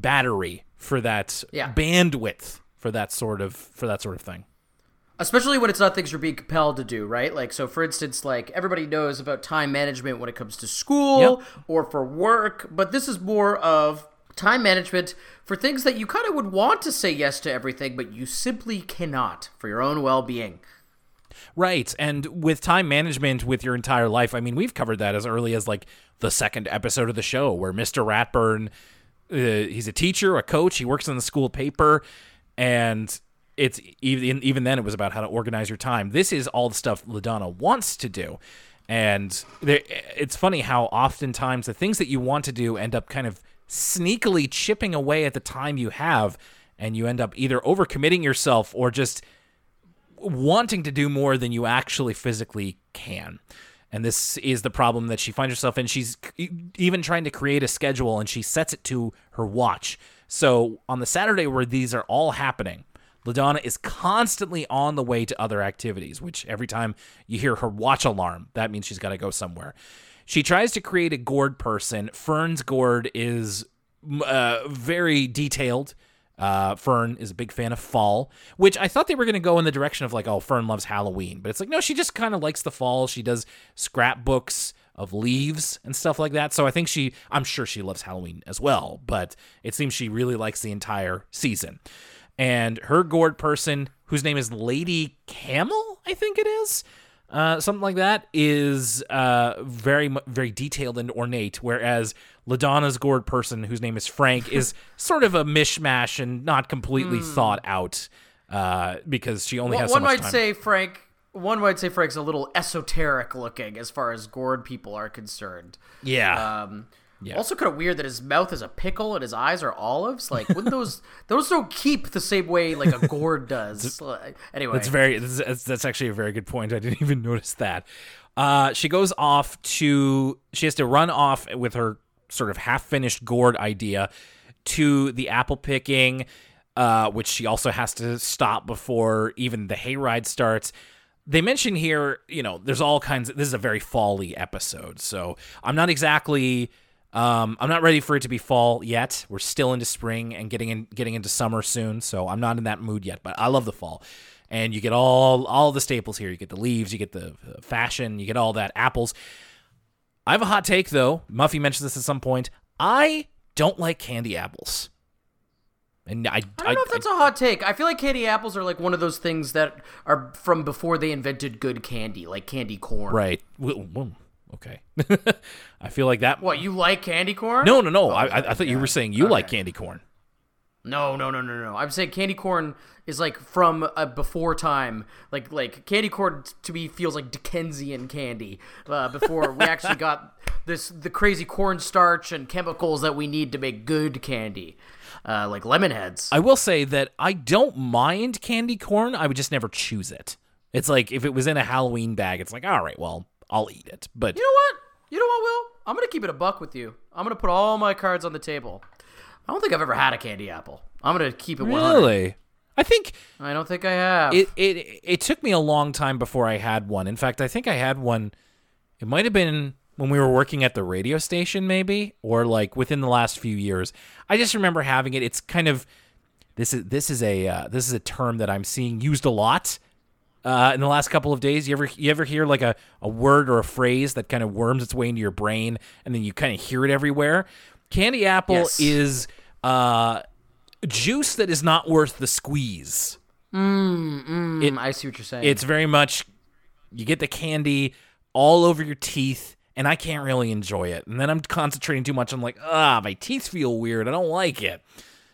battery for that Yeah. bandwidth for that sort of for that sort of thing. especially when it's not things you're being compelled to do, right? Like, so for instance, like everybody knows about time management when it comes to school Yep. or for work, but this is more of time management for things that you kind of would want to say yes to everything, but you simply cannot for your own well being. Right. And with time management with your entire life, I mean, we've covered that as early as like the second episode of the show where Mr. Ratburn, uh, he's a teacher, a coach, he works in the school paper, and it's even even then it was about how to organize your time. This is all the stuff LaDonna wants to do. And there, it's funny how oftentimes the things that you want to do end up kind of sneakily chipping away at the time you have, and you end up either overcommitting yourself or just wanting to do more than you actually physically can. And this is the problem that she finds herself in. She's even trying to create a schedule and she sets it to her watch. So on the Saturday where these are all happening, LaDonna is constantly on the way to other activities, which every time you hear her watch alarm, that means she's got to go somewhere. She tries to create a gourd person. Fern's gourd is uh, very detailed. Uh, Fern is a big fan of fall, which I thought they were going to go in the direction of like, oh, Fern loves Halloween, but it's like, no, she just kind of likes the fall. She does scrapbooks of leaves and stuff like that. So I think she, I'm sure she loves Halloween as well, but it seems she really likes the entire season. And her gourd person, whose name is Lady Camel, I think it is, uh, something like that, is uh, very very detailed and ornate. Whereas Ladonna's gourd person, whose name is Frank, is (laughs) sort of a mishmash and not completely thought out uh, because she only One, has so one might time. say Frank. One might say Frank's a little esoteric looking as far as gourd people are concerned. yeah, Um, Yeah. Also, kind of weird that his mouth is a pickle and his eyes are olives. Like, wouldn't those (laughs) those don't keep the same way like a gourd does? Anyway, That's very. That's, that's- actually a very good point. I didn't (laughs) even notice that. Uh, she goes off to. She has to run off with her sort of half-finished gourd idea to the apple picking, uh, which she also has to stop before even the hayride starts. They mention here, you know, there's all kinds. Of, this is a very fall-y episode, so I'm not exactly. Um, I'm not ready for it to be fall yet. We're still into spring and getting in, getting into summer soon, so I'm not in that mood yet. But I love the fall, and you get all all the staples here. You get the leaves, you get the fashion, you get all that apples. I have a hot take though. Muffy mentioned this at some point. I don't like candy apples, and I I don't know if that's a hot take. I feel like candy apples are like one of those things that are from before they invented good candy, like candy corn. right. Well, Okay, (laughs) I feel like that. What you like candy corn? No, no, no. I, I, I thought you were saying you like candy corn. No, no, no, no, no. I'm saying candy corn is like from a before time. Like like candy corn to me feels like Dickensian candy. Uh, before we actually (laughs) got this the crazy cornstarch and chemicals that we need to make good candy. Uh, like lemon heads. I will say that I don't mind candy corn. I would just never choose it. It's like if it was in a Halloween bag, it's like, all right, well, I'll eat it. But You know what? You know what, Will? I'm gonna keep it a buck with you. I'm gonna put all my cards on the table. I don't think I've ever had a candy apple. I'm gonna keep it 100. really, I think I don't think I have. it, it it took me a long time before I had one. In fact, I think I had one. It might have been when we were working at the radio station, maybe, or like within the last few years. I just remember having it. It's kind of this is this is a uh, this is a term that I'm seeing used a lot uh, in the last couple of days. You ever you ever hear like a, a word or a phrase that kind of worms its way into your brain, and then you kind of hear it everywhere? Candy apple Yes. is uh, juice that is not worth the squeeze. Mm, I see what you're saying. It's very much you get the candy all over your teeth, and I can't really enjoy it. And then I'm concentrating too much. I'm like, ah, my teeth feel weird. I don't like it.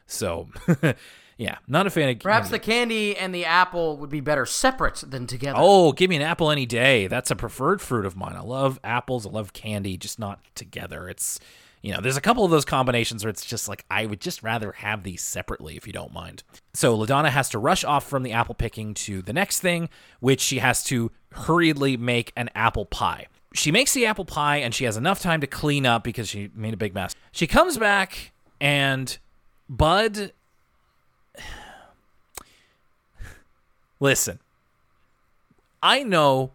So, (laughs) yeah, not a fan of Perhaps candy. the candy and the apple would be better separate than together. Oh, give me an apple any day. That's a preferred fruit of mine. I love apples. I love candy, just not together. It's, you know, there's a couple of those combinations where it's just like, I would just rather have these separately if you don't mind. So LaDonna has to rush off from the apple picking to the next thing, which she has to hurriedly make an apple pie. She makes the apple pie and she has enough time to clean up because she made a big mess. She comes back and Bud. Listen, I know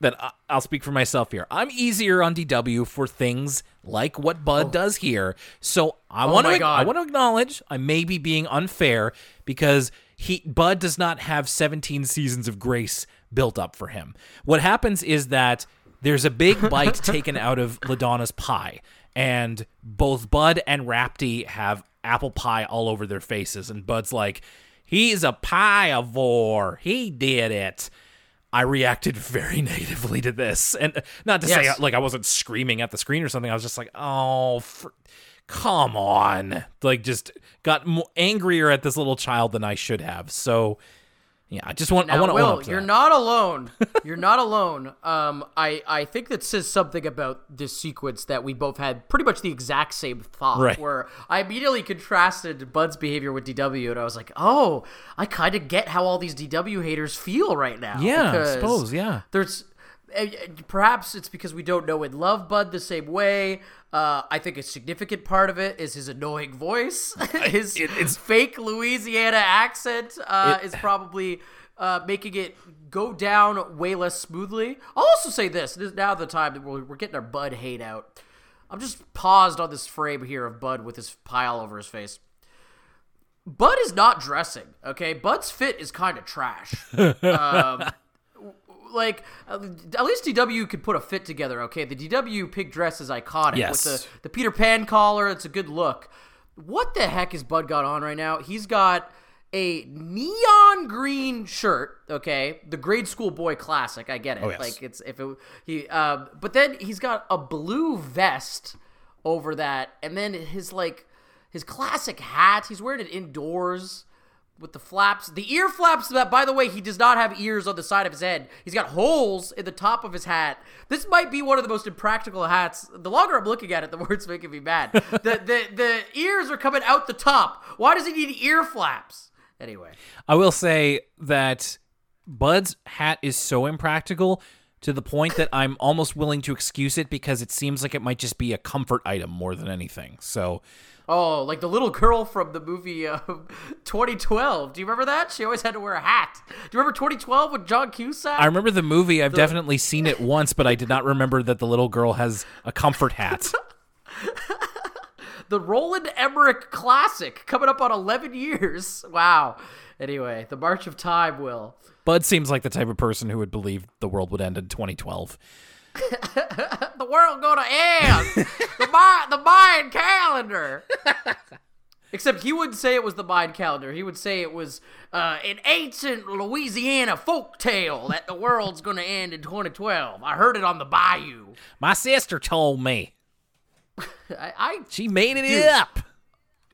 that I'll speak for myself here. I'm easier on DW for things like what Bud oh. does here. So I want Oh my to I want to acknowledge I may be being unfair because he Bud does not have 17 seasons of grace built up for him. What happens is that there's a big (laughs) bite taken out of Ladonna's pie, and both Bud and Rapti have apple pie all over their faces, and Bud's like, "He's a pie-avore. He did it." I reacted very (laughs) negatively to this, and uh, not to say like I wasn't screaming at the screen or something. I was just like, "Oh, fr- come on!" Like just got mo- angrier at this little child than I should have. So, yeah, I just want I want to own Will, up to you're that. not alone. (laughs) You're not alone. Um, I I think that says something about this sequence that we both had pretty much the exact same thought. Right. Where I immediately contrasted Bud's behavior with DW, and I was like, oh, I kind of get how all these DW haters feel right now. Yeah, I suppose, yeah. There's. Perhaps it's because we don't know and love Bud the same way. Uh, I think a significant part of it is his annoying voice. (laughs) his it- it's- fake Louisiana accent uh, is probably uh, making it go down way less smoothly. I'll also say this: this is now the time that we're, we're getting our Bud hate out. I'm just paused on this frame here of Bud with his pile over his face. Bud is not dressing, okay? Bud's fit is kind of trash. (laughs) um, like, uh, at least DW could put a fit together, okay? The DW pig dress is iconic Yes. with the, the Peter Pan collar. It's a good look. What the heck is Bud got on right now? He's got a neon green shirt, okay? The grade school boy classic. I get it. Oh, yes. Like it's if it he um but then he's got a blue vest over that and then his like his classic hat. He's wearing it indoors with the flaps. The ear flaps that by the way, he does not have ears on the side of his head. He's got holes in the top of his hat. This might be one of the most impractical hats. The longer I'm looking at it, the (laughs) more it's making me mad. the (laughs) the the ears are coming out the top. Why does he need ear flaps? Anyway. I will say that Bud's hat is so impractical to the point that I'm almost willing to excuse it because it seems like it might just be a comfort item more than anything. So, Oh, like the little girl from the movie (laughs) um, 2012. Do you remember that? She always had to wear a hat. Do you remember 2012 with John Cusack? I remember the movie. I've definitely seen it once, but I did not remember that the little girl has a comfort hat. (laughs) the Roland Emmerich classic coming up on 11 years. (laughs) Wow. Anyway, the March of Time will. Bud seems like the type of person who would believe the world would end in 2012. (laughs) The world gonna end. the Mayan, the Mayan calendar. Except he wouldn't say it was the Mayan calendar. He would say it was uh, an ancient Louisiana folk tale that the world's gonna end in 2012. I heard it on the bayou. My sister told me. (laughs) I, I She made it Dude. up.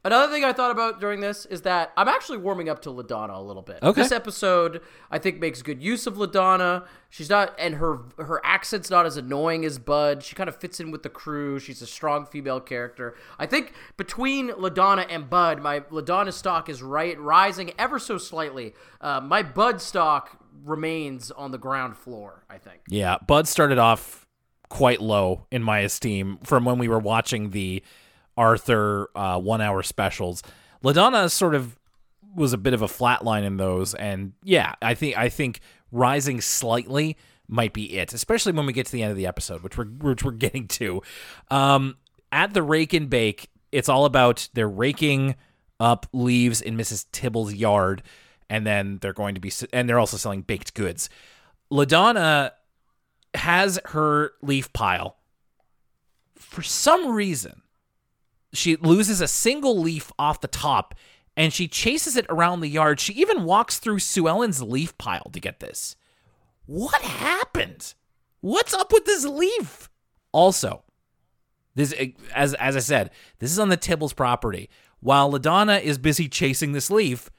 Another thing I thought about during this is that I'm actually warming up to LaDonna a little bit. Okay. This episode, I think, makes good use of LaDonna. She's not, and her her accent's not as annoying as Bud. She kind of fits in with the crew. She's a strong female character. I think between LaDonna and Bud, my LaDonna stock is right rising ever so slightly. Uh, my Bud stock remains on the ground floor. I think. Yeah, Bud started off quite low in my esteem from when we were watching the Arthur uh, one hour specials. LaDonna sort of was a bit of a flat line in those, and yeah, I think I think rising slightly might be it, especially when we get to the end of the episode, which we're which we're (laughs) getting to. Um, at the rake and bake, it's all about they're raking up leaves in Mrs. Tibble's yard, and then they're going to be and they're also selling baked goods. LaDonna has her leaf pile. For some reason, she loses a single leaf off the top and she chases it around the yard. She even walks through Sue Ellen's leaf pile to get this. What happened? What's up with this leaf? Also, this as as I said, this is on the Tibbles property. While LaDonna is busy chasing this leaf,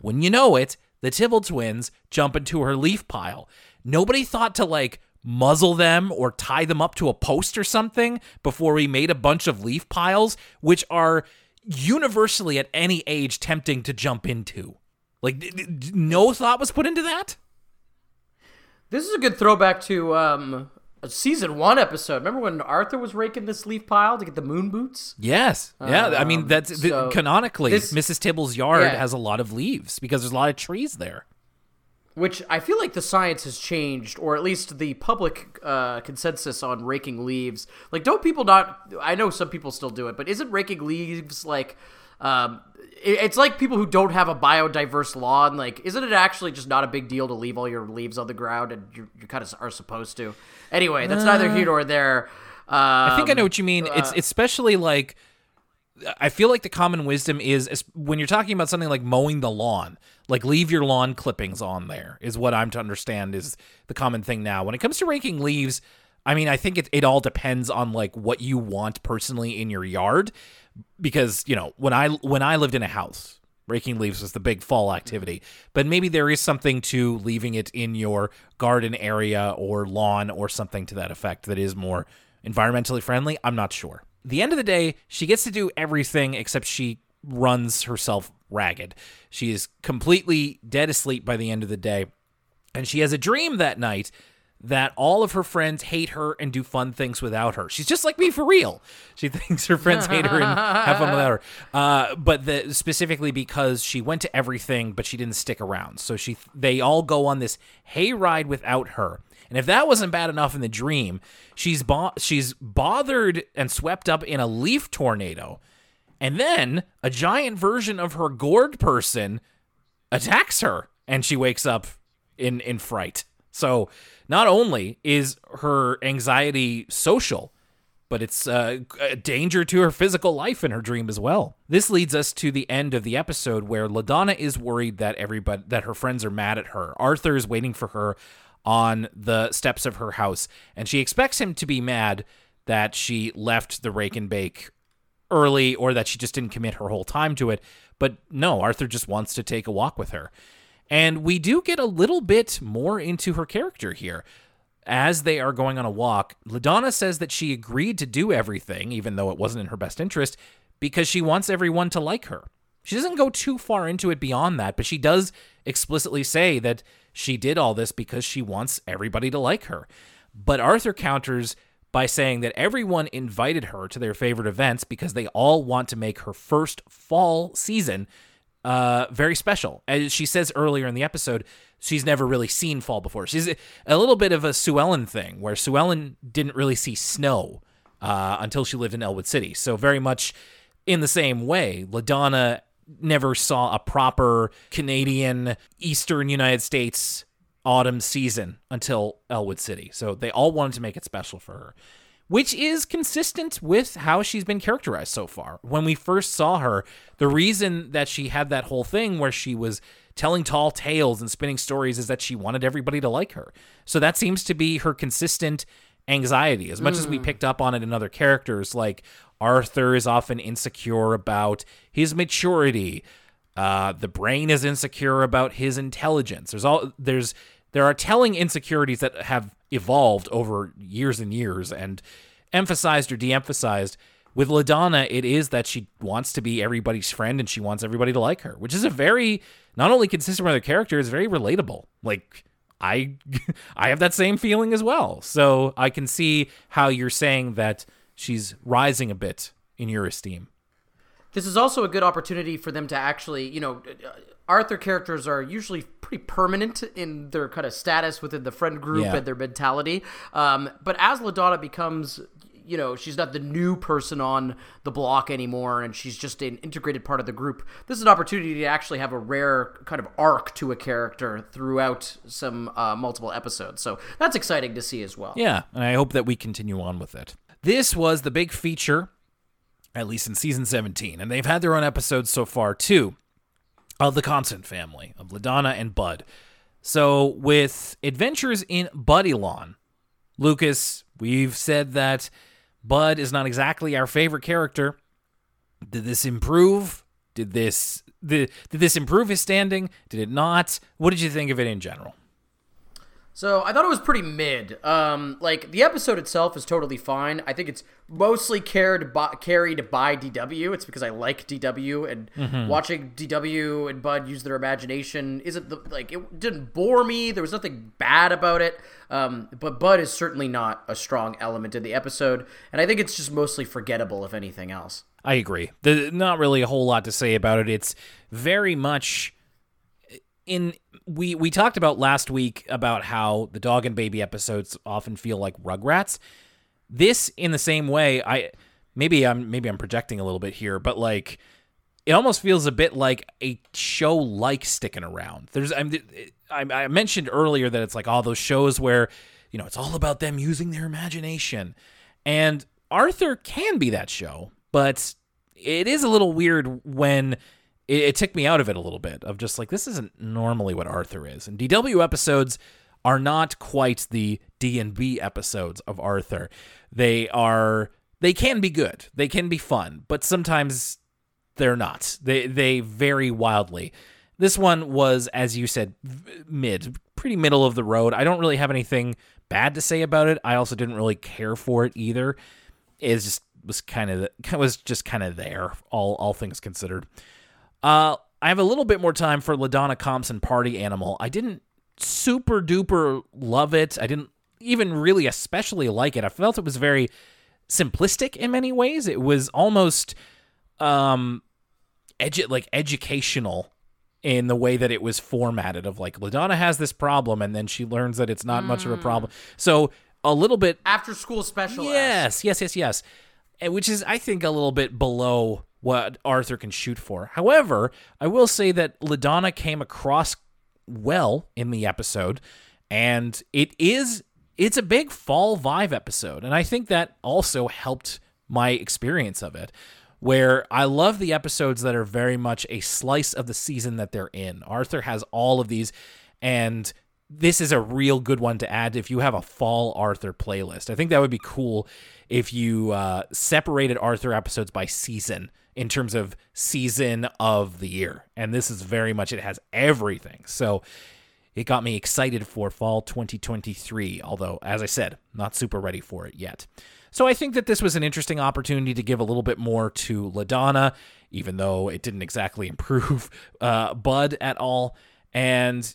when you know it, the Tibble twins jump into her leaf pile. Nobody thought to like muzzle them or tie them up to a post or something before we made a bunch of leaf piles, which are universally at any age tempting to jump into. Like, d- d- no thought was put into that? This is a good throwback to um, a season one episode. Remember when Arthur was raking this leaf pile to get the moon boots? Yes. Yeah. I mean, Um, that's th- so canonically, this- Mrs. Tibble's yard Yeah. has a lot of leaves because there's a lot of trees there. Which I feel like the science has changed, or at least the public uh, consensus on raking leaves. Like, don't people not? I know some people still do it, but isn't raking leaves like? Um, it- it's like people who don't have a biodiverse lawn. Like, isn't it actually just not a big deal to leave all your leaves on the ground, and you, you kind of are supposed to? Anyway, that's neither here nor there. Um, I think I know what you mean. it's especially like I feel like the common wisdom is, when you're talking about something like mowing the lawn, like leave your lawn clippings on there is what I'm to understand is the common thing now. When it comes to raking leaves, I mean, I think it, it all depends on like what you want personally in your yard because, you know, when I when I lived in a house, raking leaves was the big fall activity. But maybe there is something to leaving it in your garden area or lawn or something to that effect that is more environmentally friendly. I'm not sure. The end of the day, she gets to do everything except she runs herself ragged. She is completely dead asleep by the end of the day. And she has a dream that night that all of her friends hate her and do fun things without her. She's just like me for real. She (laughs) thinks her friends hate her and have fun without her. Uh, but the, specifically because she went to everything, but she didn't stick around. So she they all go on this hayride without her. And if that wasn't bad enough in the dream, she's bo- she's bothered and swept up in a leaf tornado. And then a giant version of her gourd person attacks her and she wakes up in in fright. So not only is her anxiety social, but it's uh, a danger to her physical life in her dream as well. This leads us to the end of the episode where LaDonna is worried that everybody that her friends are mad at her. Arthur is waiting for her on the steps of her house, and she expects him to be mad that she left the rake and bake early or that she just didn't commit her whole time to it. But no, Arthur just wants to take a walk with her. And we do get a little bit more into her character here. As they are going on a walk, LaDonna says that she agreed to do everything, even though it wasn't in her best interest, because she wants everyone to like her. She doesn't go too far into it beyond that, but she does explicitly say that she did all this because she wants everybody to like her. But Arthur counters by saying that everyone invited her to their favorite events because they all want to make her first fall season uh, very special. As she says earlier in the episode, she's never really seen fall before. She's a little bit of a Sue Ellen thing, where Sue Ellen didn't really see snow uh, until she lived in Elwood City. So very much in the same way, LaDonna never saw a proper Canadian Eastern United States autumn season until Elwood City. So they all wanted to make it special for her, which is consistent with how she's been characterized so far. When we first saw her, the reason that she had that whole thing where she was telling tall tales and spinning stories is that she wanted everybody to like her. So that seems to be her consistent anxiety. As much as we mm. picked up on it in other characters, like Arthur is often insecure about his maturity. Uh, the brain is insecure about his intelligence. There's all there's there are telling insecurities that have evolved over years and years and emphasized or de-emphasized. With LaDonna, it is that she wants to be everybody's friend and she wants everybody to like her, which is a very not only consistent with her character, it's very relatable. Like I (laughs) I have that same feeling as well. So I can see how you're saying that she's rising a bit in your esteem. This is also a good opportunity for them to actually, you know, Arthur characters are usually pretty permanent in their kind of status within the friend group Yeah. and their mentality. Um, but as LaDonna becomes, you know, she's not the new person on the block anymore, and she's just an integrated part of the group. This is an opportunity to actually have a rare kind of arc to a character throughout some uh, multiple episodes. So that's exciting to see as well. Yeah, and I hope that we continue on with it. This was the big feature, at least in season 17, and they've had their own episodes so far too, of the Compson family, of LaDonna and Bud. So, with Adventures in Budylon, Lucas, we've said that Bud is not exactly our favorite character. Did this improve? Did this the, did this improve his standing? Did it not? What did you think of it in general? So I thought it was pretty mid. Um, like the episode itself is totally fine. I think it's mostly carried by, carried by DW. It's because I like DW and watching DW and Bud use their imagination isn't the, like it didn't bore me. There was nothing bad about it. Um, but Bud is certainly not a strong element in the episode, and I think it's just mostly forgettable if anything else. I agree. The, not really a whole lot to say about it. It's very much in we we talked about last week about how the dog and baby episodes often feel like Rugrats. This in the same way, I maybe I'm maybe I'm projecting a little bit here, but like it almost feels a bit like a show like sticking around. There's I'm, I, I mentioned earlier that it's like all those shows where you know it's all about them using their imagination, and Arthur can be that show, but it is a little weird when it, it took me out of it a little bit of just like this isn't normally what Arthur is, and DW episodes are not quite the D and B episodes of Arthur. They are they can be good, they can be fun, but sometimes they're not. They they vary wildly. This one was, as you said, mid, pretty middle of the road. I don't really have anything bad to say about it. I also didn't really care for it either. It just was kind of (laughs) was just kind of there, all all things considered. Uh, I have a little bit more time for LaDonna Compson Party Animal. I didn't super duper love it. I didn't even really especially like it. I felt it was very simplistic in many ways. It was almost um edu- like educational in the way that it was formatted of like LaDonna has this problem and then she learns that it's not much of a problem. So a little bit After school special. Yes, yes, yes, yes. Which is, I think, a little bit below what Arthur can shoot for. However, I will say that LaDonna came across well in the episode, and it is it's a big fall vibe episode, and I think that also helped my experience of it. Where I love the episodes that are very much a slice of the season that they're in. Arthur has all of these, and this is a real good one to add if you have a fall Arthur playlist. I think that would be cool if you uh, separated Arthur episodes by season in terms of season of the year. And this is very much, it has everything. So it got me excited for fall 2023, although, as I said, not super ready for it yet. So I think that this was an interesting opportunity to give a little bit more to LaDonna, even though it didn't exactly (laughs) improve uh, Bud at all. And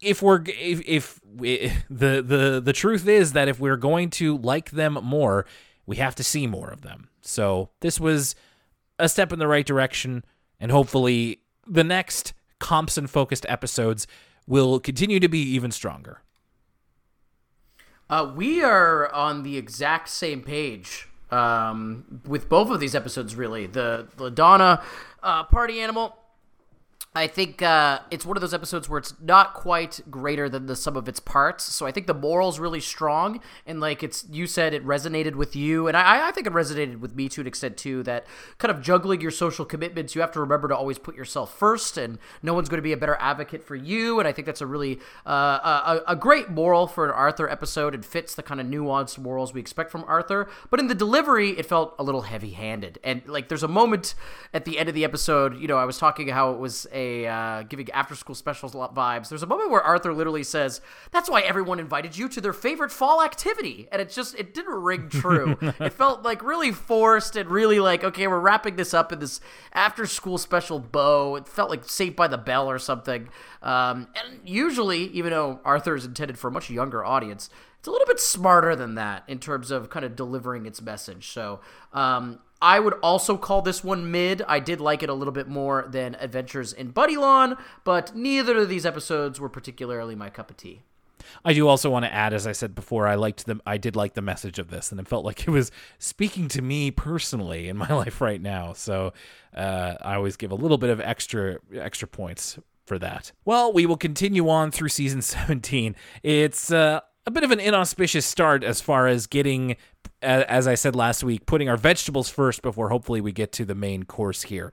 if we're if, if we, (laughs) the the the truth is that if we're going to like them more, we have to see more of them. So this was a step in the right direction, and hopefully the next Compson focused episodes will continue to be even stronger. Uh, we are on the exact same page um, with both of these episodes, really. The LaDonna uh, party animal. I think uh, it's one of those episodes where it's not quite greater than the sum of its parts. So I think the moral's really strong, and like it's you said, it resonated with you, and I, I think it resonated with me to an extent too. That kind of juggling your social commitments, you have to remember to always put yourself first, and no one's going to be a better advocate for you. And I think that's a really uh, a, a great moral for an Arthur episode, and fits the kind of nuanced morals we expect from Arthur. But in the delivery, it felt a little heavy-handed, and like there's a moment at the end of the episode. You know, I was talking how it was a uh, giving after school specials vibes. There's a moment where Arthur literally says, "That's why everyone invited you to their favorite fall activity," and it just it didn't ring true. it (laughs) felt like really forced and really like okay, we're wrapping this up in this after school special bow. It felt like Saved by the Bell or something. Um, and usually, even though Arthur is intended for a much younger audience, it's a little bit smarter than that in terms of kind of delivering its message. So um, I would also call this one mid. I did like it a little bit more than Adventures in Budylon, but neither of these episodes were particularly my cup of tea. I do also want to add, as I said before, I liked the I did like the message of this, and it felt like it was speaking to me personally in my (laughs) life right now. So uh, I always give a little bit of extra extra points for that. Well, we will continue on through season (laughs) 17. It's uh, a bit of an inauspicious start as far as getting as I said last week, putting our vegetables first before hopefully we get to the main course here.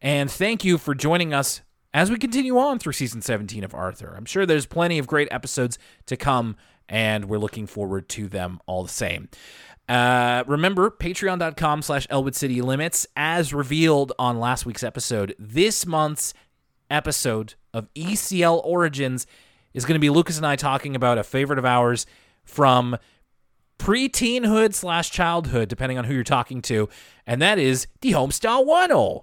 And thank you for joining us as we continue on through season 17 of Arthur. I'm sure there's plenty of great episodes to come, and we're looking forward to them all the same. Uh, remember, patreon.com slash Elwood City Limits, as revealed on last week's episode, this month's episode of ECL Origins is going to be Lucas and I talking about a favorite of ours from pre-teenhood slash childhood, depending on who you're talking to, and that is the Homestar Runner.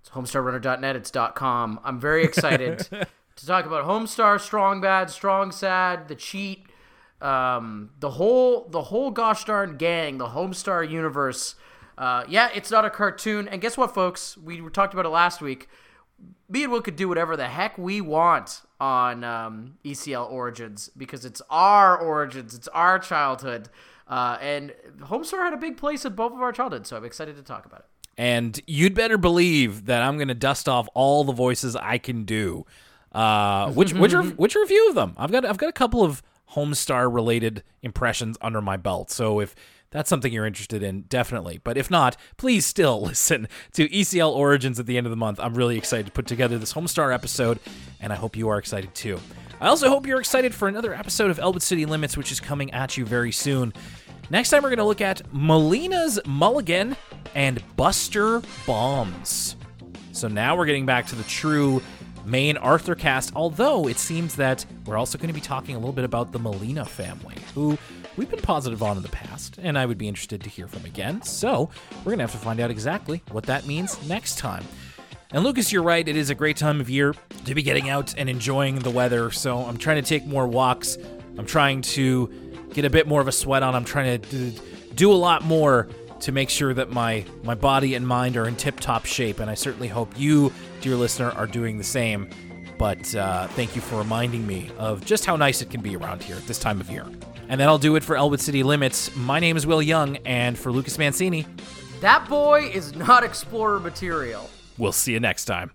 It's homestarrunner.net. It's .com. I'm very excited (laughs) to talk about Homestar, Strong Bad, Strong Sad, the cheat, um, the whole the whole gosh darn gang, the Homestar universe. Uh, yeah, it's not a cartoon. And guess what, folks? We talked about it last week. Me and Will could do whatever the heck we want on um, ECL Origins because it's our origins, it's our childhood, uh, and Homestar had a big place in both of our childhoods. So I'm excited to talk about it. And you'd better believe that I'm going to dust off all the voices I can do. Uh, which which are (laughs) which are a few of them. I've got I've got a couple of Homestar related impressions under my belt. So if that's something you're interested in, definitely. But if not, please still (laughs) listen to ECL Origins at the end of the month. I'm really excited to put together this Homestar episode, and I hope you are excited too. I also hope you're excited for another episode of Elwood City Limits, which is coming at you very soon. Next time, we're going to look at Molina's Mulligan and Buster Bombs. So now we're getting back to the true main Arthur cast, although it seems that we're also going to be talking a little bit about the Molina family, who we've been positive on in the past, and I would be interested to hear from again. So we're going to have to find out exactly what that means next time. And Lucas, you're right, it is a great time of year to be getting out and enjoying the weather, so I'm trying to take more walks. I'm trying to get a bit more of a sweat on. I'm trying to do a lot more to make sure that my my body and mind are in tip-top shape and i certainly hope you dear listener are doing the same but uh, thank you for reminding me of just how nice it can be around here at this time of year and that'll do it for elwood city limits my name is will young and for lucas mancini That boy is not explorer material. we'll see you next time